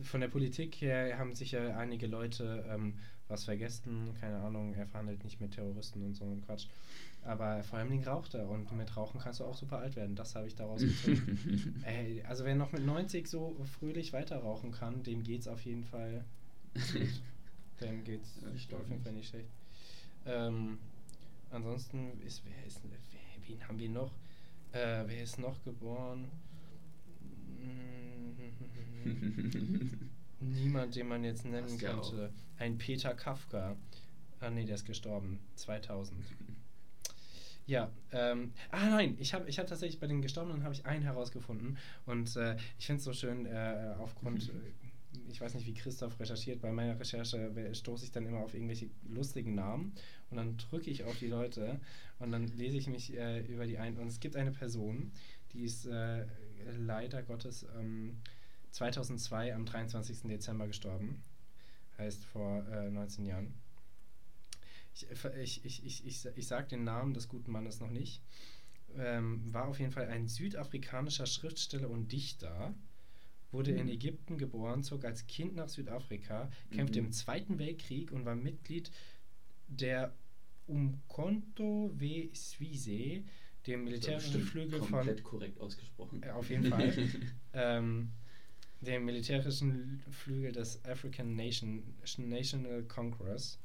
Von der Politik her haben sicher einige Leute ähm, was vergessen. Keine Ahnung, er verhandelt nicht mit Terroristen und so ein Quatsch. Aber vor allem raucht er und mit Rauchen kannst du auch super alt werden. Das habe ich daraus gezogen. Ey, also wer noch mit 90 so fröhlich weiter rauchen kann, dem geht's auf jeden Fall gut. dem geht's Ja, auf jeden Fall nicht schlecht. Ähm, ansonsten ist wer ist wer, wen haben wir noch? Äh, wer ist noch geboren? Niemand, den man jetzt nennen könnte. Ein Peter Kafka. Ah nee, der ist gestorben. 2000. Ja, ähm, ah nein, ich habe ich hab tatsächlich bei den Gestorbenen habe ich einen herausgefunden und äh, ich finde es so schön, äh, aufgrund, äh, ich weiß nicht, wie Christoph recherchiert, bei meiner Recherche stoße ich dann immer auf irgendwelche lustigen Namen und dann drücke ich auf die Leute und dann lese ich mich äh, über die ein und es gibt eine Person, die ist äh, leider Gottes ähm, 2002 am 23. Dezember gestorben, heißt vor äh, 19 Jahren. Ich, ich, ich, ich, ich, ich sage den Namen des guten Mannes noch nicht. Ähm, war auf jeden Fall ein südafrikanischer Schriftsteller und Dichter. wurde in Mhm. Ägypten geboren, zog als Kind nach Südafrika, kämpfte Mhm. im Zweiten Weltkrieg und war Mitglied der Umkhonto we Sizwe, dem militärischen Flügel von komplett korrekt ausgesprochen. äh, auf jeden Fall. ähm, dem militärischen Flügel des African Nation, National Congress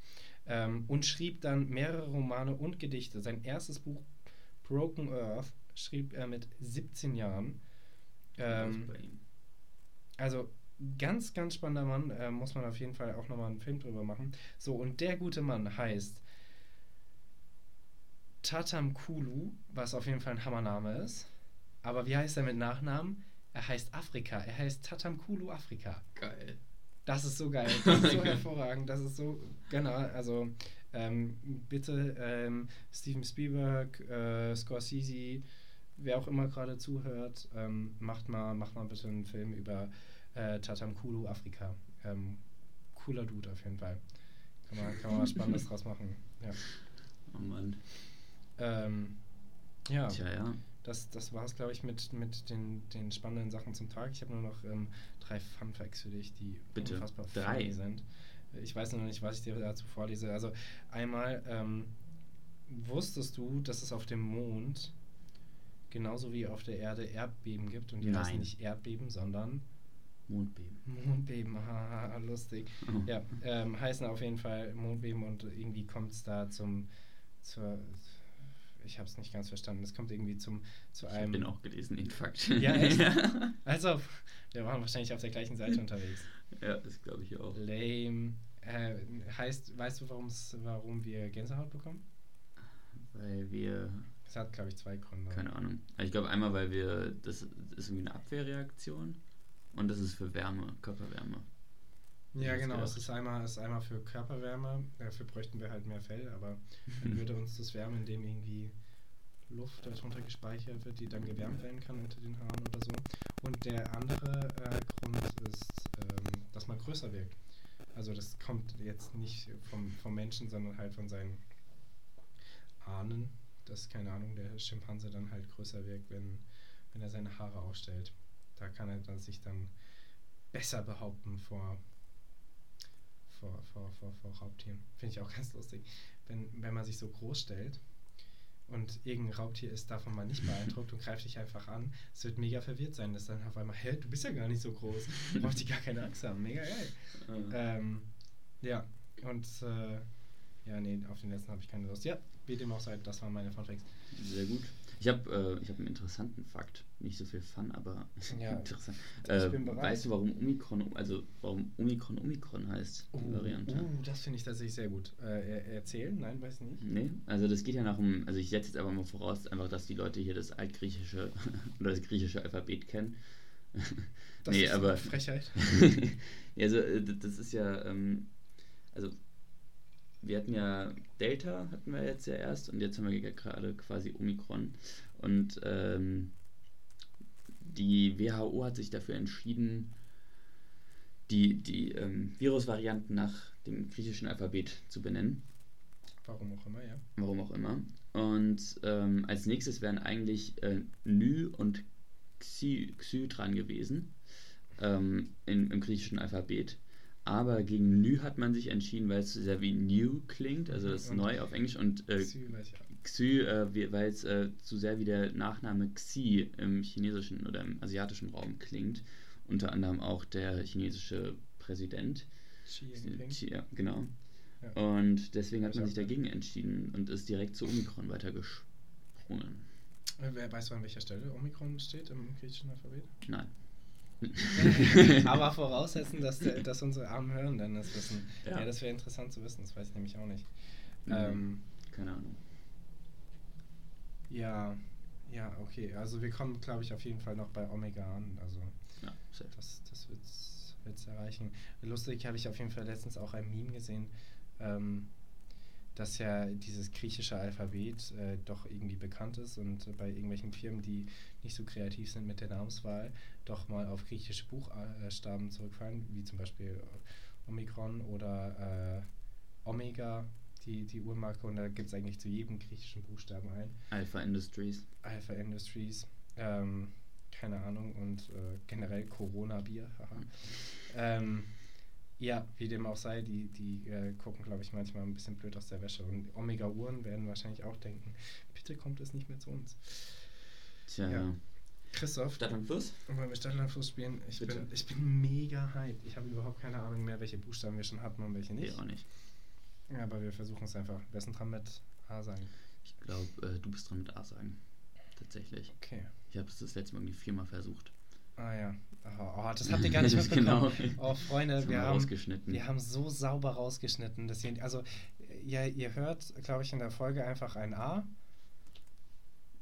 ähm, und schrieb dann mehrere Romane und Gedichte. Sein erstes Buch Broken Earth schrieb er mit 17 Jahren. Ähm, also ganz, ganz spannender Mann. Äh, muss man auf jeden Fall auch nochmal einen Film drüber machen. So, und der gute Mann heißt Tatam Kulu, was auf jeden Fall ein Hammername ist. Aber wie heißt er mit Nachnamen? Er heißt Afrika. Er heißt Tatam Kulu Afrika. Geil. Das ist so geil. Das ist so hervorragend. Das ist so, genau, also ähm, bitte ähm, Steven Spielberg, äh, Scorsese, wer auch immer gerade zuhört, ähm, macht, mal, macht mal bitte einen Film über äh, Tatam Kulu Afrika. Ähm, cooler Dude auf jeden Fall. Kann man, kann man was Spannendes draus machen. Ja. Oh Mann. Ähm, ja. Tja, ja. Das, das war es, glaube ich, mit, mit den, den spannenden Sachen zum Tag. Ich habe nur noch ähm, drei Fun Facts für dich, die Bitte. unfassbar Drei? sind. Ich weiß noch nicht, was ich dir dazu vorlese. Also einmal, ähm, wusstest du, dass es auf dem Mond genauso wie auf der Erde Erdbeben gibt? Und die heißen Nein. nicht Erdbeben, sondern Mondbeben. Mondbeben. Haha, lustig. Oh. Ja, ähm, heißen auf jeden Fall Mondbeben und irgendwie kommt es da zum, zur, ich habe es nicht ganz verstanden, es kommt irgendwie zum, zu Ich einem... den auch gelesen, den Fakt. Ja, echt? Also, wir waren wahrscheinlich auf der gleichen Seite unterwegs. ja, das glaube ich auch. Lame. Äh, heißt, weißt du, warum's, warum wir Gänsehaut bekommen? Weil wir, Es hat, glaube ich, zwei Gründe. keine Ahnung. Ich glaube einmal, weil wir, das ist irgendwie eine Abwehrreaktion und das ist für Wärme, Körperwärme. Ja, genau. Es ist einmal, es ist einmal für Körperwärme. Dafür bräuchten wir halt mehr Fell, aber dann würde uns das wärmen, indem irgendwie Luft darunter gespeichert wird, die dann gewärmt werden kann unter den Haaren oder so. Und der andere äh, Grund ist, ähm, dass man größer wirkt. Also das kommt jetzt nicht vom, vom Menschen, sondern halt von seinen Ahnen, dass, keine Ahnung, der Schimpanse dann halt größer wirkt, wenn, wenn er seine Haare aufstellt. Da kann er dann sich dann besser behaupten vor, vor, vor, vor, vor Raubtieren. Finde ich auch ganz lustig. Wenn, wenn man sich so groß stellt und irgendein Raubtier ist davon mal nicht beeindruckt und greift dich einfach an, es wird mega verwirrt sein, dass dann auf einmal, hä, du bist ja gar nicht so groß, brauchst die gar keine Angst haben, mega geil. Äh, Ähm, ja, und äh, ja, nee, auf den letzten habe ich keine Lust. Ja, wie dem auch sei, das waren meine Funfacts. Sehr gut. Ich habe äh, ich hab einen interessanten Fakt. Nicht so viel Fun, aber Ja, interessant. ich Äh, bin bereit. weißt du, warum Omikron, also warum Omikron Omikron heißt, die Uh, Variante? uh, das finde ich tatsächlich sehr gut. Äh, er- erzählen? Nein, weiß nicht. Nee, also das geht ja nach dem, also ich setze jetzt aber mal voraus, einfach, dass die Leute hier das altgriechische oder das griechische Alphabet kennen. Das nee, ist aber. eine Frechheit. ja, also äh, das ist ja, ähm, also wir hatten ja Delta, hatten wir jetzt ja erst und jetzt haben wir ja gerade quasi Omikron. Und ähm, die WHO hat sich dafür entschieden, die, die ähm, Virusvarianten nach dem griechischen Alphabet zu benennen. Warum auch immer, ja. Warum auch immer. Und ähm, als nächstes wären eigentlich äh, Ny und Xy, Xy dran gewesen ähm, in, im griechischen Alphabet. Aber gegen Ny hat man sich entschieden, weil es sehr wie New klingt, also das ist Und neu auf Englisch. Und äh. Xy, äh, weil es äh, zu sehr wie der Nachname Xi im chinesischen oder im asiatischen Raum klingt. Unter anderem auch der chinesische Präsident. Xi Jinping. Xi, ja, genau. Ja. Und deswegen hat man sich dagegen entschieden und ist direkt zu Omikron weitergesprungen. Wer weiß, an welcher Stelle Omikron steht im griechischen Alphabet? Nein. Aber voraussetzen, dass, der, dass unsere armen Hörenden das wissen. Ja, Ja. das wäre interessant zu wissen, das weiß ich nämlich auch nicht. Mhm. Ähm, Keine Ahnung. ja, ja, okay. Also wir kommen, glaube ich, auf jeden Fall noch bei Omega an. Also Ja, safe. das, das wird es erreichen. Lustig habe ich auf jeden Fall letztens auch ein Meme gesehen, ähm, dass ja dieses griechische Alphabet äh, doch irgendwie bekannt ist und äh, bei irgendwelchen Firmen, die nicht so kreativ sind mit der Namenswahl, doch mal auf griechische Buchstaben zurückfallen, wie zum Beispiel Omikron oder äh, Omega, die, die Uhrmarke. Und da gibt es eigentlich zu jedem griechischen Buchstaben ein. Alpha Industries. Alpha Industries. Ähm, keine Ahnung, und äh, generell Corona-Bier. haha. ähm, ja, wie dem auch sei, die, die äh, gucken, glaube ich, manchmal ein bisschen blöd aus der Wäsche. Und Omega-Uhren werden wahrscheinlich auch denken, bitte kommt es nicht mehr zu uns. Tja, Ja. Christoph, Stadt am Fluss? wollen wir Stadtlandfluss spielen? Ich Bitte. bin, ich bin mega hyped. Ich habe überhaupt keine Ahnung mehr, welche Buchstaben wir schon hatten und welche Nee, nicht. auch nicht. Ja, aber wir versuchen es einfach. Wer ist denn dran mit A sagen? Ich glaube, äh, du bist dran mit A sagen. Tatsächlich. Okay. Ich habe es das letzte Mal irgendwie viermal versucht. Ah ja. Oh, das habt ihr gar nicht mitbekommen. Genau. Oh, Freunde, wir haben, wir haben so sauber rausgeschnitten. Dass ihr, also, ja, ihr hört, glaube ich, in der Folge einfach ein A.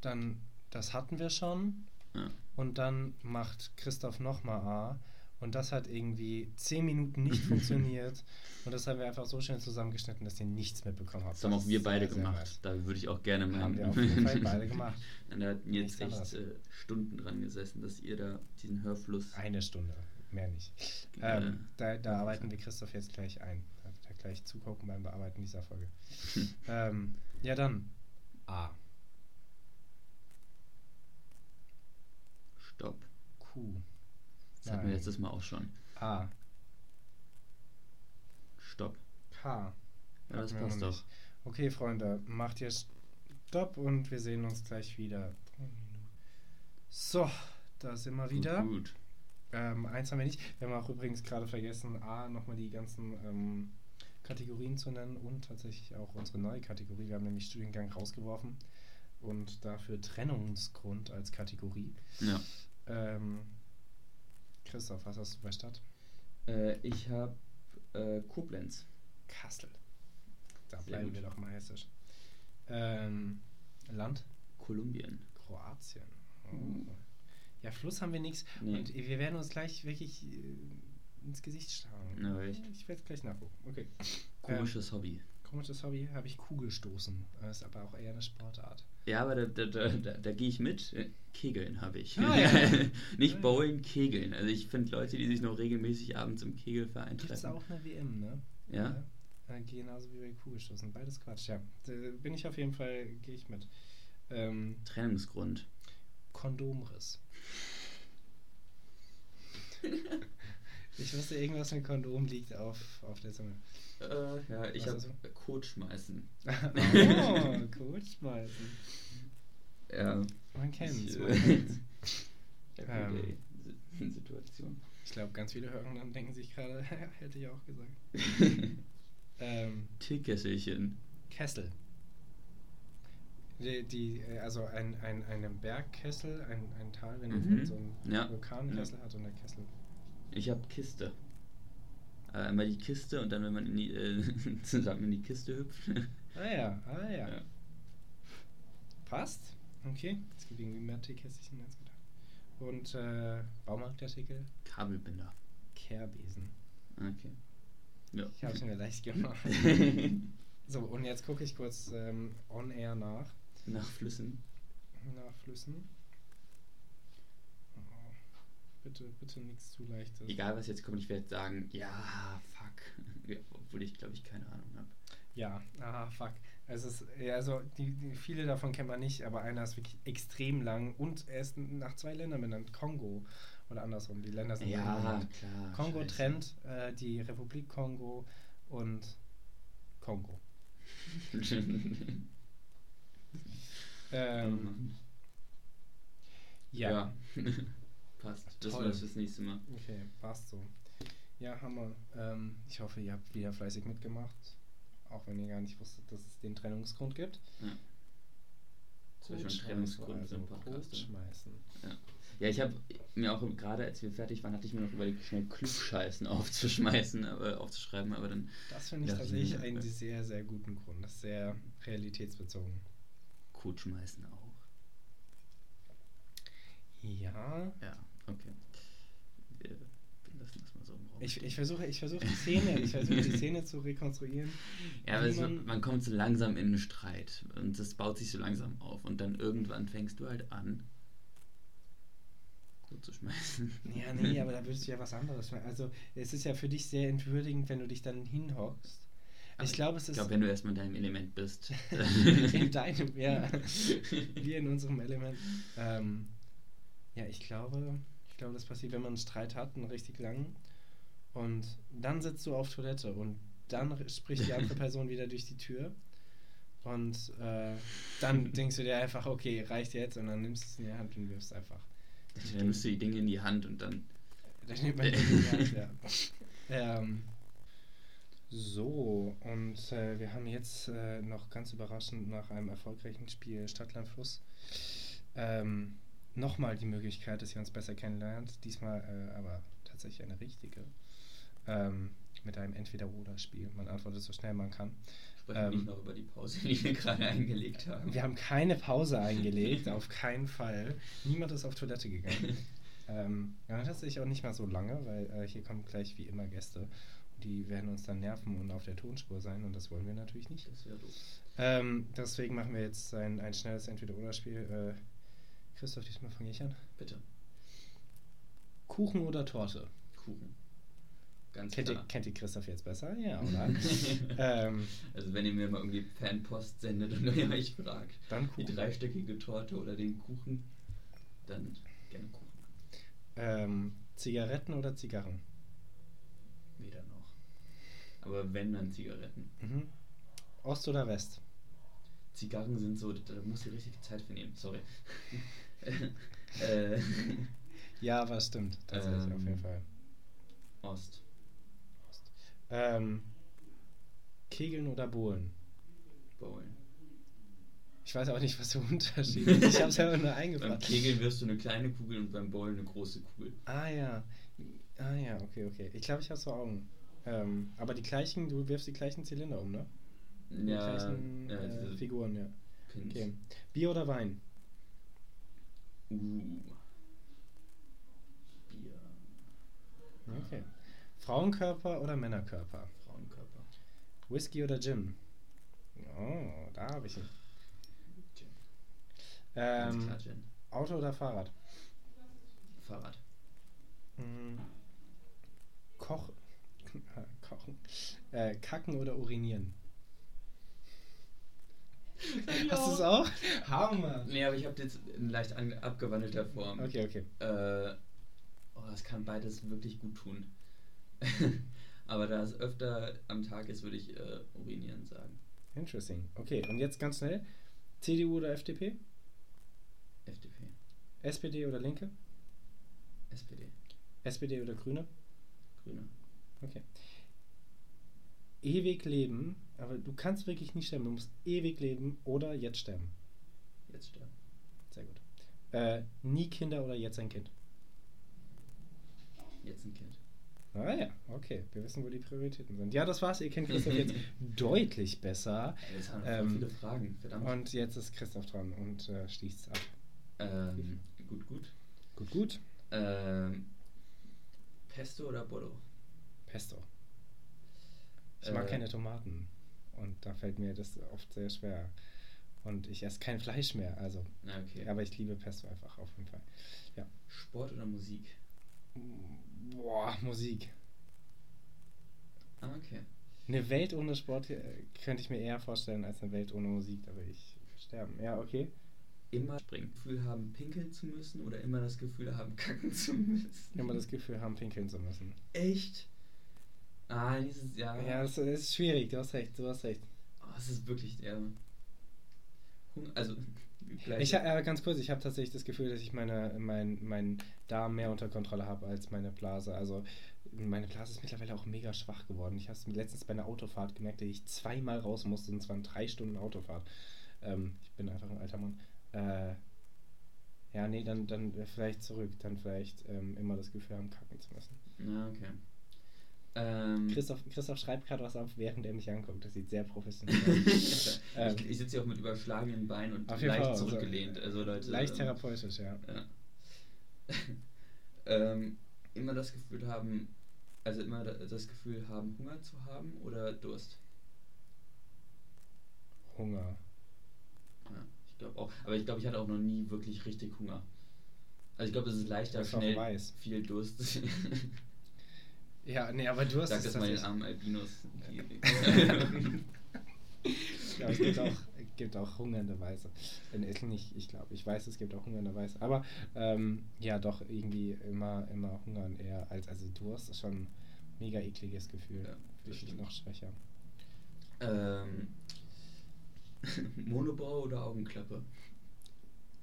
Dann, das hatten wir schon. Ja. Und dann macht Christoph nochmal A. Und das hat irgendwie zehn Minuten nicht funktioniert. Und das haben wir einfach so schnell zusammengeschnitten, dass ihr nichts mitbekommen habt. Das haben auch wir beide gemacht. Da würde ich auch gerne mal. Haben wir auf jeden Fall beide gemacht. Und da hatten jetzt echt äh, Stunden dran gesessen, dass ihr da diesen Hörfluss. Eine Stunde, mehr nicht. Äh, Ähm, da, da arbeiten wir Christoph jetzt gleich ein. Da wird er gleich zugucken beim Bearbeiten dieser Folge. ähm, ja, dann A. Stopp. Q. Das hatten wir letztes Mal auch schon. A. Stopp. K. Ja, das passt doch. Okay, Freunde, macht ihr Stopp und wir sehen uns gleich wieder. So, da sind wir wieder. Gut, gut. Ähm, eins haben wir nicht. Wir haben auch übrigens gerade vergessen, A, nochmal die ganzen ähm, Kategorien zu nennen und tatsächlich auch unsere neue Kategorie. Wir haben nämlich Studiengang rausgeworfen und dafür Trennungsgrund als Kategorie. Ja. Ähm, Christoph, was hast du bei Stadt? Äh, ich habe äh, Koblenz. Kassel. Da Sehr bleiben gut. wir doch mal hessisch. Ähm, Land? Kolumbien. Kroatien. Oh. Uh. Ja, Fluss haben wir nichts. Nee. Und wir werden uns gleich wirklich äh, ins Gesicht schauen. Na? Ich werde gleich nachgucken. Okay. Komisches Hobby. Komisches Hobby habe ich Kugelstoßen. Das ist aber auch eher eine Sportart. Ja, aber da, da, da, da, gehe ich mit. Äh, Kegeln habe ich. Ah, ja. Nicht. Bowling, Kegeln. Also ich finde Leute, die sich noch regelmäßig abends im Kegelverein Gibt es treffen. auch eine WM, ne? Ja. Ja, genauso wie bei Kugelstoßen. Beides Quatsch, ja. Da bin ich auf jeden Fall, gehe ich mit. Ähm, Trennungsgrund. Kondomriss. ich wusste, irgendwas mit Kondom liegt auf, auf der Zunge. Äh, ja, ich habe? Kot schmeißen. oh, gut schmeißen. Ja. Man kennt's, Ich, man äh, kennt's. Everyday Si- Situation. Ich glaube, ganz viele hören dann denken sich gerade, hätte ich auch gesagt. Ähm, Teekesselchen. Kessel. Die, die, äh, also ein, ein, einen Bergkessel, ein, ein Tal, wenn Mhm. man so einen Ja. Vulkankessel hat und der Kessel. Ich habe Kiste. Äh, einmal die Kiste und dann, wenn man in die, äh, zusammen in die Kiste hüpft. Ah ja, ah ja. Ja. Passt. Okay. Es gibt irgendwie mehr Teekästchen als gedacht. Und äh, Baumarktartikel, Kabelbinder. Kehrbesen. Okay. Ja. Ich habe es mir leicht gemacht. So, und jetzt gucke ich kurz ähm, on air nach. Nach Flüssen. Nach Flüssen. Oh, bitte, bitte nichts zu leichtes. Egal was jetzt kommt, ich werde sagen, ja, fuck. Ja, obwohl ich glaube ich keine Ahnung habe. Ja, aha, fuck. Es ist, ja, also die, die, viele davon kennt man nicht, aber einer ist wirklich extrem lang und er ist nach zwei Ländern benannt. Kongo oder andersrum, die Länder sind Ja, benannt. klar. Kongo scheiße. trennt äh, die Republik Kongo und Kongo. Ähm, Mhm. ja. Passt. Das Toll. war's fürs nächste Mal. Okay, passt so. Ja, Hammer. Ähm, ich hoffe, ihr habt wieder fleißig mitgemacht. Auch wenn ihr gar nicht wusstet, dass es den Trennungsgrund gibt. Ja. War schon Trennungsgrund also Podcast. Code schmeißen. Ja, ich habe mir auch gerade, als wir fertig waren, hatte ich mir noch überlegt, schnell Klugscheißen aufzuschmeißen, aber aufzuschreiben, aber dann Das finde ich Ja, tatsächlich ja, einen ja. sehr, sehr guten Grund. Das ist sehr realitätsbezogen. Code schmeißen auch. Ja. Ja, okay. Wir, lassen das mal so im Raum. Ich, ich versuche ich versuche die Szene, ich versuche die Szene zu rekonstruieren. Ja, aber man- man kommt so langsam in einen Streit und das baut sich so langsam auf und dann irgendwann fängst du halt an, zu schmeißen. Ja, nee, aber da würdest du ja was anderes machen. Also, es ist ja für dich sehr entwürdigend, wenn du dich dann hinhockst. Ich glaube, es Ich ist glaube, wenn du erstmal in deinem Element bist. in deinem, ja, wir in unserem Element. Ähm, Ja, ich glaube, ich glaube, das passiert, wenn man einen Streit hat, einen richtig langen. Und dann sitzt du auf Toilette und dann spricht die andere Person wieder durch die Tür. Und äh, dann denkst du dir einfach, okay, reicht jetzt. Und dann nimmst du es in die Hand und wirfst einfach. Dann nimmst du die Dinge in die Hand und dann. Dann nimmt man die in die Hand, ja. Ähm, so, und äh, wir haben jetzt äh, noch ganz überraschend nach einem erfolgreichen Spiel Stadtland Fluss ähm, nochmal die Möglichkeit, dass ihr uns besser kennenlernt. Diesmal äh, aber tatsächlich eine richtige. Ähm, mit einem Entweder-Oder-Spiel. Man antwortet so schnell man kann. Sprechen wir Ähm, nicht noch über die Pause, die wir gerade eingelegt haben. Wir haben keine Pause eingelegt, auf keinen Fall. Niemand ist auf Toilette gegangen. ähm, ja, tatsächlich auch nicht mal so lange, weil äh, hier kommen gleich wie immer Gäste. Die werden uns dann nerven und auf der Tonspur sein und das wollen wir natürlich nicht. Das wäre doof. Ähm, deswegen machen wir jetzt ein, ein schnelles Entweder-Oder-Spiel. Äh, Christoph, diesmal fange ich an. Bitte. Kuchen oder Torte? Kuchen. Ganz Kennt ihr, klar. kennt ihr Christoph jetzt besser? Ja, oder? ähm, Also wenn ihr mir mal irgendwie Fanpost sendet und ihr mich fragt, Dann die Kuchen. dreistöckige Torte oder den Kuchen, dann gerne Kuchen. ähm, Zigaretten oder Zigarren? Weder noch. Aber wenn, dann Zigaretten. Mhm. Ost oder West? Zigarren sind so, da musst du richtig Zeit für nehmen, sorry. äh, Ja, aber es stimmt. Tatsächlich, auf jeden Ähm, Fall. Ost. Ähm, Kegeln oder Bohlen? Bowlen. Ich weiß auch nicht, was der Unterschied ist. Ich habe es ja nur Beim eingefragt. Kegeln wirst du eine kleine Kugel und beim Bowlen eine große Kugel. Ah ja. Ah ja, okay, okay. Ich glaube, ich habe so Augen. Ähm, aber die gleichen, du wirfst die gleichen Zylinder um, ne? Die Ja, gleichen ja, äh, diese Figuren, ja. Pins. Okay. Bier oder Wein? Uh. Bier. Okay. Frauenkörper oder Männerkörper? Frauenkörper. Whisky oder Gin? Oh, da habe ich ihn. Gin. Ähm, klar Gin. Auto oder Fahrrad? Fahrrad. Mm, Koch. Kochen. Äh, kacken oder urinieren? Hast du es auch? Hammer! Nee, aber ich habe jetzt in leicht an, abgewandelter Form. Okay, okay. Äh, oh, das kann beides wirklich gut tun. aber da es öfter am Tag ist, würde ich äh, urinieren sagen. Interesting. Okay, und jetzt ganz schnell. CDU oder FDP? FDP. SPD oder Linke? SPD. SPD oder Grüne? Grüne. Okay. Ewig leben, aber du kannst wirklich nicht sterben. Du musst ewig leben oder jetzt sterben. Jetzt sterben. Sehr gut. Äh, nie Kinder oder jetzt ein Kind? Jetzt ein Kind. Ah ja, okay. Wir wissen, wo die Prioritäten sind. Ja, das war's. Ihr kennt Christoph jetzt deutlich besser. Jetzt haben wir Ähm, viele Fragen. Verdammt. Und jetzt ist Christoph dran und äh, schließt ab. ähm, gut, gut. Gut, gut. Ähm, Pesto oder Bordeaux? Pesto. Ich mag Äh, keine Tomaten. Und da fällt mir das oft sehr schwer. Und ich esse kein Fleisch mehr. Also, Na, okay. aber ich liebe Pesto einfach auf jeden Fall. Ja. Sport oder Musik? Boah, Musik. Ah, okay. Eine Welt ohne Sport äh, könnte ich mir eher vorstellen als eine Welt ohne Musik. Da würde ich sterben. Ja, okay. Immer springen. Gefühl haben, pinkeln zu müssen oder immer das Gefühl haben, kacken zu müssen? Immer das Gefühl haben, pinkeln zu müssen. Echt? Ah, dieses Jahr. Ja, das, das ist schwierig. Du hast recht. Du hast recht. Oh, es ist wirklich der. Hunger, also. Ich, äh, ganz kurz, ich habe tatsächlich das Gefühl, dass ich meine, mein, mein Darm mehr unter Kontrolle habe als meine Blase. Also meine Blase ist mittlerweile auch mega schwach geworden. Ich habe es letztens bei einer Autofahrt gemerkt, dass ich zweimal raus musste und zwar in drei Stunden Autofahrt. Ähm, ich bin einfach ein alter Mann. Äh, ja, nee, dann, dann vielleicht zurück. Dann vielleicht ähm, immer das Gefühl haben, kacken zu müssen. Ja, okay. Ähm, Christoph, Christoph schreibt gerade was auf, während er mich anguckt. Das sieht sehr professionell aus. Ähm, ich, ich sitze hier auch mit überschlagenen Beinen und leicht Fall, also, zurückgelehnt. Also, Leute. Leicht ähm, therapeutisch, ja. Ja. ähm, immer das Gefühl haben, also immer da- das Gefühl haben, Hunger zu haben oder Durst. Hunger. Ja, ich glaube auch. Aber ich glaube, ich hatte auch noch nie wirklich richtig Hunger. Also ich glaube, es ist leichter, schnell weiß. viel Durst. Ja, nee, aber du hast Sag das mal den armen Albinos. Die, Ja, es gibt auch gibt auch hungernde Weiße. Äh, nicht, ich glaube, ich weiß, es gibt auch hungernde Weiße. Aber ähm, ja, doch irgendwie immer, immer hungern eher als also Durst ist schon ein mega ekliges Gefühl. Ja, Fühle ich noch schwächer. Ähm, Monobau oder Augenklappe?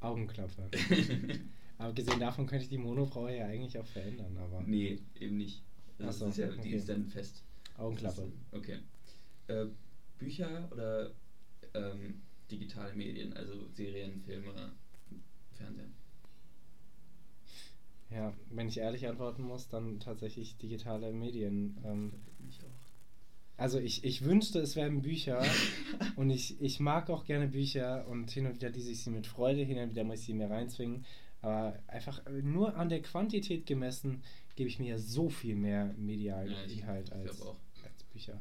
Augenklappe. aber gesehen davon könnte ich die Monobraue ja eigentlich auch verändern, aber. Nee, eben nicht. Das so, ist ja, die okay. ist dann fest. Augenklappe. Okay. Äh, Bücher oder ähm, digitale Medien, also Serien, Filme, Fernsehen? Ja, wenn ich ehrlich antworten muss, dann tatsächlich digitale Medien. Ähm, Mich auch. also ich, ich wünschte, es wären Bücher und ich, ich mag auch gerne Bücher und hin und wieder lese ich sie mit Freude, hin und wieder muss ich sie mir reinzwingen. Aber einfach nur an der Quantität gemessen gebe ich mir ja so viel mehr medialen Ja, Inhalt als, als Bücher.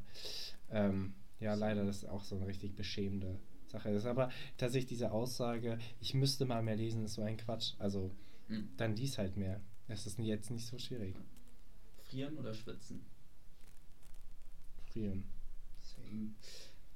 Ähm, ja, leider, das ist auch so eine richtig beschämende Sache. Das ist aber tatsächlich diese Aussage, ich müsste mal mehr lesen, ist so ein Quatsch. Also Hm. dann lies halt mehr. Es ist jetzt nicht so schwierig. Frieren oder schwitzen? Frieren. Same.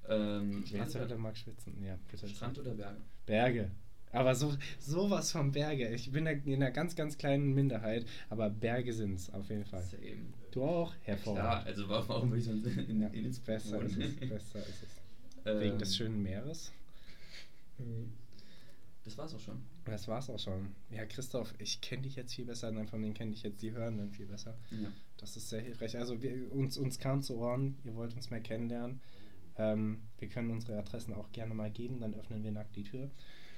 Ähm, Wer Strand, Hölle mag schwitzen? Ja, bitte. Strand oder Berge? Berge. Aber so sowas von Berge. Ich bin in einer ganz, ganz kleinen Minderheit, aber Berge sind's auf jeden Fall. Same. Du auch? Hervorragend. also warum, will ich sonst in, Ja, in, in besser ist es. Besser ist es. Wegen Ähm, des schönen Meeres. Das war's auch schon. Das war's auch schon. Ja, Christoph, ich kenne dich jetzt viel besser, dann von denen kenne ich jetzt die Hörenden viel besser. Ja. Das ist sehr hilfreich. Also wir, uns, uns kam zu Ohren, ihr wollt uns mehr kennenlernen. Ähm, wir können unsere Adressen auch gerne mal geben, dann öffnen wir nackt die Tür.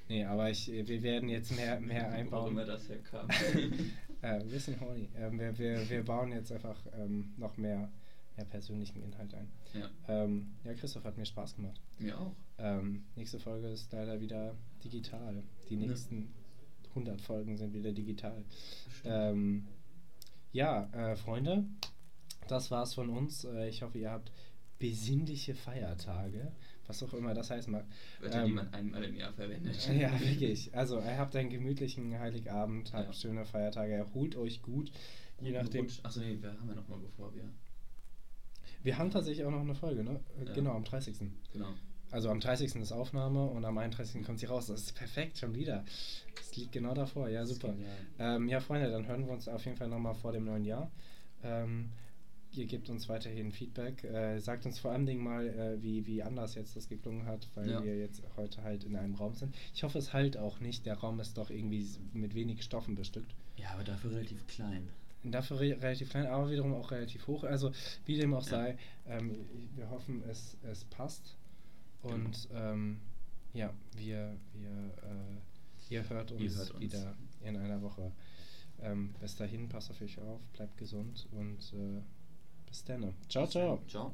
Nee, aber ich, wir werden jetzt mehr, mehr Warum einbauen. immer das herkam. äh, wir sind horny. Ähm, wir, wir, wir bauen jetzt einfach ähm, noch mehr, mehr persönlichen Inhalt ein. ja, Ähm, ja, Christoph hat mir Spaß gemacht. mir auch. Ähm, nächste Folge ist leider wieder digital. Die nächsten 100 Folgen sind wieder digital. Ähm, ja, äh, Freunde, das war's von uns. Äh, ich hoffe, ihr habt besinnliche Feiertage, was auch immer das heißt mag. Wörter, ähm, die man einmal im Jahr verwendet. Ja, wirklich. Also, habt einen gemütlichen Heiligabend, habt Ja. schöne Feiertage, erholt euch gut. Je nachdem. Achso, nee, wir haben ja nochmal bevor wir. Wir haben tatsächlich auch noch eine Folge, ne? Äh, Ja. Genau, am 30. Genau. Also am 30. ist Aufnahme und am 31. kommt sie raus. Das ist perfekt, schon wieder. Das liegt genau davor. Ja, super. Ähm, ja, Freunde, dann hören wir uns auf jeden Fall nochmal vor dem neuen Jahr. Ähm, ihr gebt uns weiterhin Feedback. Äh, sagt uns vor allen Dingen mal, äh, wie, wie anders jetzt das geklungen hat, weil Ja. wir jetzt heute halt in einem Raum sind. Ich hoffe, es halt auch nicht. Der Raum ist doch irgendwie mit wenig Stoffen bestückt. Ja, aber dafür relativ klein. Dafür re relativ klein, aber wiederum auch relativ hoch. Also wie dem auch Ja. sei, ähm, wir hoffen, es, es passt. Genau. Und ähm, ja, wir, wir, äh, ihr hört uns, Ihr hört uns. wieder in einer Woche. Ähm, bis dahin, passt auf euch auf, bleibt gesund und äh, bis dann. Ciao, ciao. Ciao.